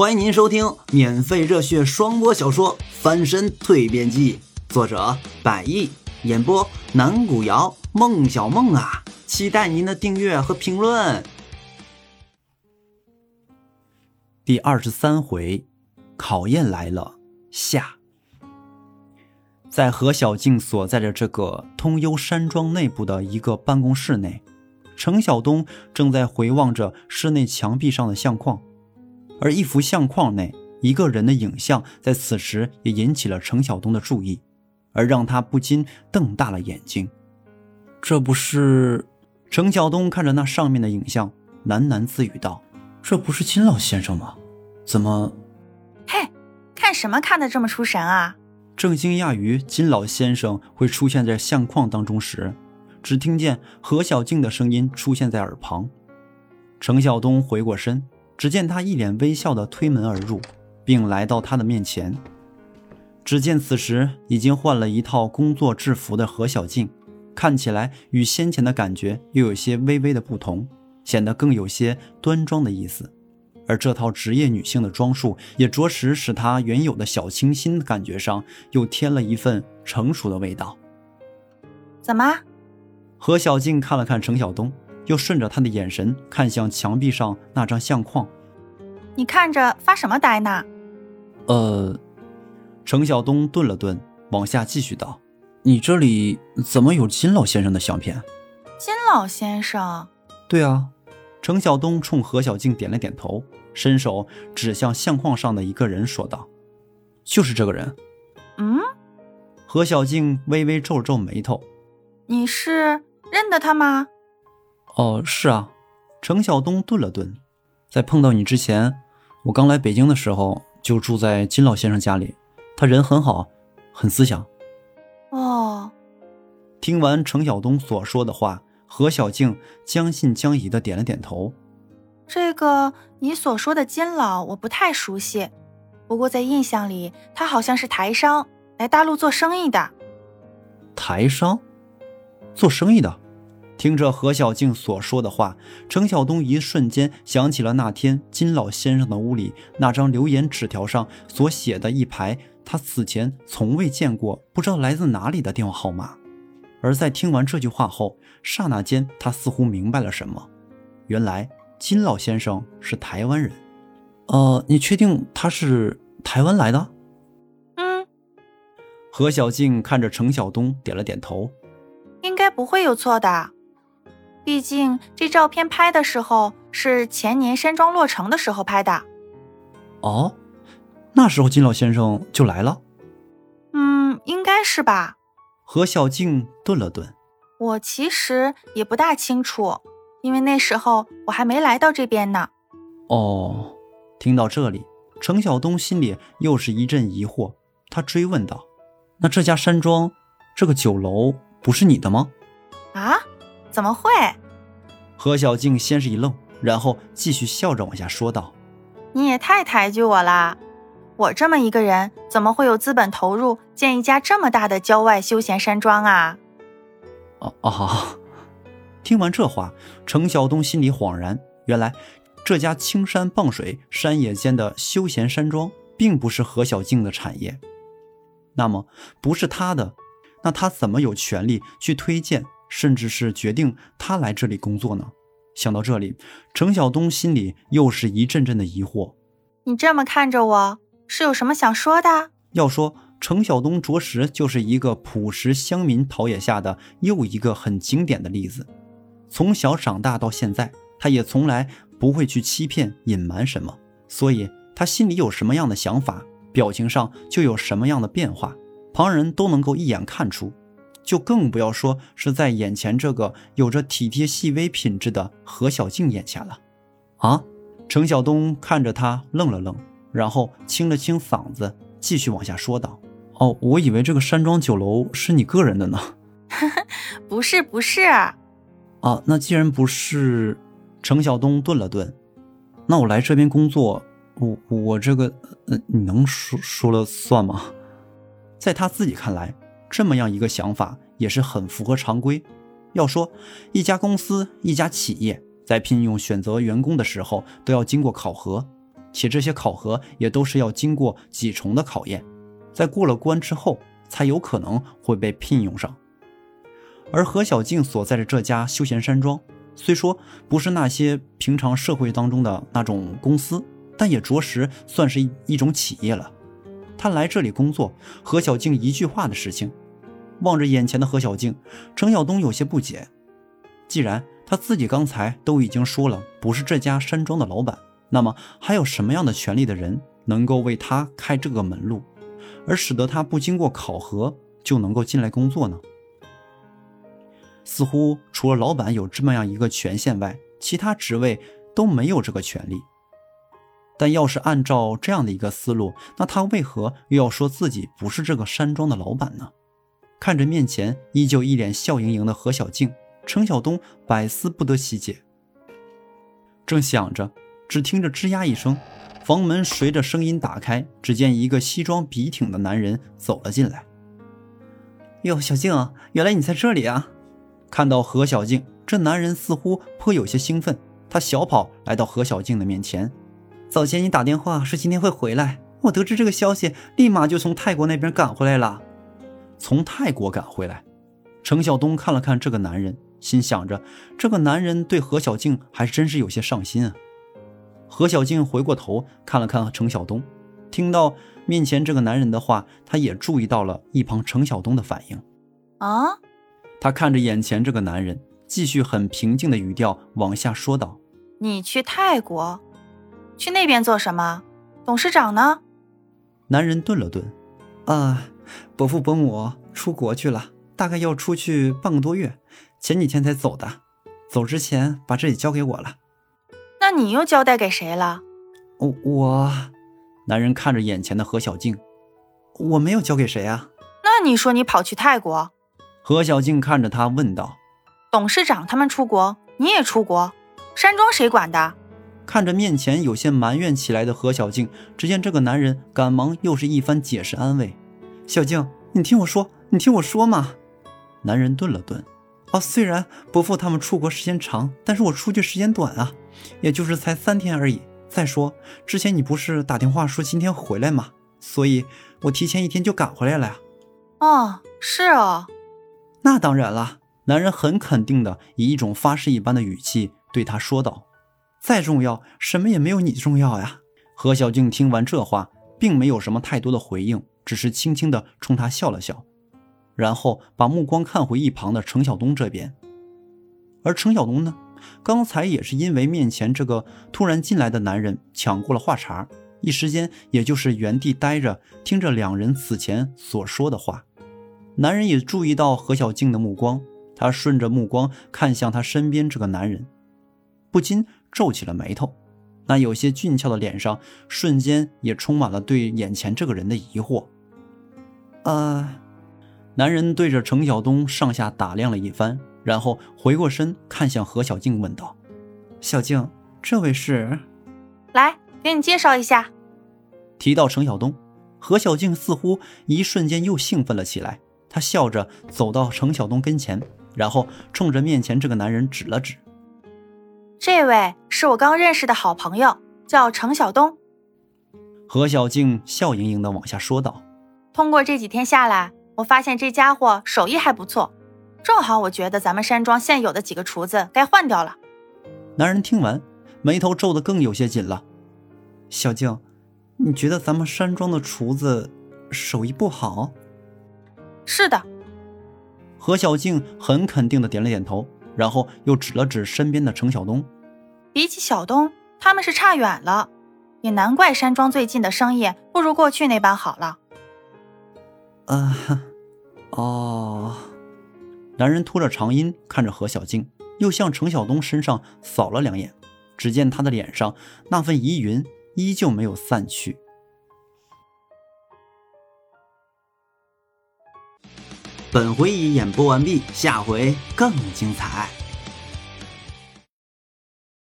欢迎您收听免费热血双播小说《翻身蜕变记》，作者百亿，演播南古瑶、孟小梦啊，期待您的订阅和评论。第二十三回，考验来了下。在何小静所在的这个通幽山庄内部的一个办公室内，程晓东正在回望着室内墙壁上的相框。而一幅相框内一个人的影像，在此时也引起了程晓东的注意，而让他不禁瞪大了眼睛。这不是？程晓东看着那上面的影像，喃喃自语道：“这不是金老先生吗？怎么？”嘿，看什么看得这么出神啊？正惊讶于金老先生会出现在相框当中时，只听见何小静的声音出现在耳旁。程晓东回过身。只见他一脸微笑地推门而入，并来到他的面前。只见此时已经换了一套工作制服的何小静，看起来与先前的感觉又有些微微的不同，显得更有些端庄的意思。而这套职业女性的装束，也着实使她原有的小清新的感觉上又添了一份成熟的味道。怎么？何小静看了看程晓东。又顺着他的眼神看向墙壁上那张相框，你看着发什么呆呢？呃，程晓东顿了顿，往下继续道：“你这里怎么有金老先生的相片？”金老先生？对啊。程晓东冲何小静点了点头，伸手指向相框上的一个人，说道：“就是这个人。”嗯。何小静微微皱了皱眉头：“你是认得他吗？”哦，是啊，程晓东顿了顿，在碰到你之前，我刚来北京的时候就住在金老先生家里，他人很好，很思想。哦，听完程晓东所说的话，何小静将信将疑的点了点头。这个你所说的金老，我不太熟悉，不过在印象里，他好像是台商，来大陆做生意的。台商，做生意的。听着何小静所说的话，程晓东一瞬间想起了那天金老先生的屋里那张留言纸条上所写的一排他此前从未见过、不知道来自哪里的电话号码。而在听完这句话后，刹那间他似乎明白了什么。原来金老先生是台湾人。呃，你确定他是台湾来的？嗯。何小静看着程晓东，点了点头。应该不会有错的。毕竟这照片拍的时候是前年山庄落成的时候拍的。哦，那时候金老先生就来了。嗯，应该是吧。何小静顿了顿。我其实也不大清楚，因为那时候我还没来到这边呢。哦，听到这里，程晓东心里又是一阵疑惑，他追问道：“那这家山庄，这个酒楼不是你的吗？”啊？怎么会？何小静先是一愣，然后继续笑着往下说道：“你也太抬举我啦！我这么一个人，怎么会有资本投入建一家这么大的郊外休闲山庄啊？”哦哦，听完这话，程晓东心里恍然，原来这家青山傍水、山野间的休闲山庄，并不是何小静的产业。那么，不是他的，那他怎么有权利去推荐？甚至是决定他来这里工作呢？想到这里，程晓东心里又是一阵阵的疑惑。你这么看着我，是有什么想说的？要说程晓东，着实就是一个朴实乡民陶冶下的又一个很经典的例子。从小长大到现在，他也从来不会去欺骗、隐瞒什么，所以他心里有什么样的想法，表情上就有什么样的变化，旁人都能够一眼看出。就更不要说是在眼前这个有着体贴细微品质的何小静眼前了，啊！程晓东看着他愣了愣，然后清了清嗓子，继续往下说道：“哦，我以为这个山庄酒楼是你个人的呢。”“不是，不是。”“啊，那既然不是……”程晓东顿了顿，“那我来这边工作，我我这个……呃，你能说说了算吗？”在他自己看来。这么样一个想法也是很符合常规。要说一家公司、一家企业在聘用、选择员工的时候，都要经过考核。且这些考核也都是要经过几重的考验，在过了关之后，才有可能会被聘用上。而何小静所在的这家休闲山庄，虽说不是那些平常社会当中的那种公司，但也着实算是一种企业了。他来这里工作，何小静一句话的事情。望着眼前的何小静，程晓东有些不解。既然他自己刚才都已经说了不是这家山庄的老板，那么还有什么样的权利的人能够为他开这个门路，而使得他不经过考核就能够进来工作呢？似乎除了老板有这么样一个权限外，其他职位都没有这个权利。但要是按照这样的一个思路，那他为何又要说自己不是这个山庄的老板呢？看着面前依旧一脸笑盈盈的何小静，程晓东百思不得其解。正想着，只听着吱呀一声，房门随着声音打开，只见一个西装笔挺的男人走了进来。哟，小静，原来你在这里啊！看到何小静，这男人似乎颇有些兴奋，他小跑来到何小静的面前。早前你打电话说今天会回来，我得知这个消息，立马就从泰国那边赶回来了。从泰国赶回来，程晓东看了看这个男人，心想着这个男人对何小静还真是有些上心啊。何小静回过头看了看程晓东，听到面前这个男人的话，她也注意到了一旁程晓东的反应。啊！他看着眼前这个男人，继续很平静的语调往下说道：“你去泰国，去那边做什么？董事长呢？”男人顿了顿，啊。伯父伯母出国去了，大概要出去半个多月，前几天才走的。走之前把这里交给我了。那你又交代给谁了？我我。男人看着眼前的何小静，我没有交给谁啊。那你说你跑去泰国？何小静看着他问道。董事长他们出国，你也出国，山庄谁管的？看着面前有些埋怨起来的何小静，只见这个男人赶忙又是一番解释安慰。小静，你听我说，你听我说嘛。男人顿了顿，哦，虽然伯父他们出国时间长，但是我出去时间短啊，也就是才三天而已。再说之前你不是打电话说今天回来吗？所以我提前一天就赶回来了呀。哦，是哦，那当然了。男人很肯定的以一种发誓一般的语气对他说道：“再重要，什么也没有你重要呀。”何小静听完这话，并没有什么太多的回应。只是轻轻地冲他笑了笑，然后把目光看回一旁的程晓东这边。而程晓东呢，刚才也是因为面前这个突然进来的男人抢过了话茬，一时间也就是原地待着，听着两人此前所说的话。男人也注意到何小静的目光，他顺着目光看向他身边这个男人，不禁皱起了眉头。那有些俊俏的脸上瞬间也充满了对眼前这个人的疑惑。呃，男人对着程晓东上下打量了一番，然后回过身看向何小静，问道：“小静，这位是？来，给你介绍一下。”提到程晓东，何小静似乎一瞬间又兴奋了起来。她笑着走到程晓东跟前，然后冲着面前这个男人指了指：“这位是我刚认识的好朋友，叫程晓东。”何小静笑盈盈的往下说道。通过这几天下来，我发现这家伙手艺还不错，正好我觉得咱们山庄现有的几个厨子该换掉了。男人听完，眉头皱得更有些紧了。小静，你觉得咱们山庄的厨子手艺不好？是的。何小静很肯定的点了点头，然后又指了指身边的程晓东。比起小东，他们是差远了，也难怪山庄最近的生意不如过去那般好了。啊，哦，男人拖着长音看着何小静，又向程晓东身上扫了两眼，只见他的脸上那份疑云依旧没有散去。本回已演播完毕，下回更精彩。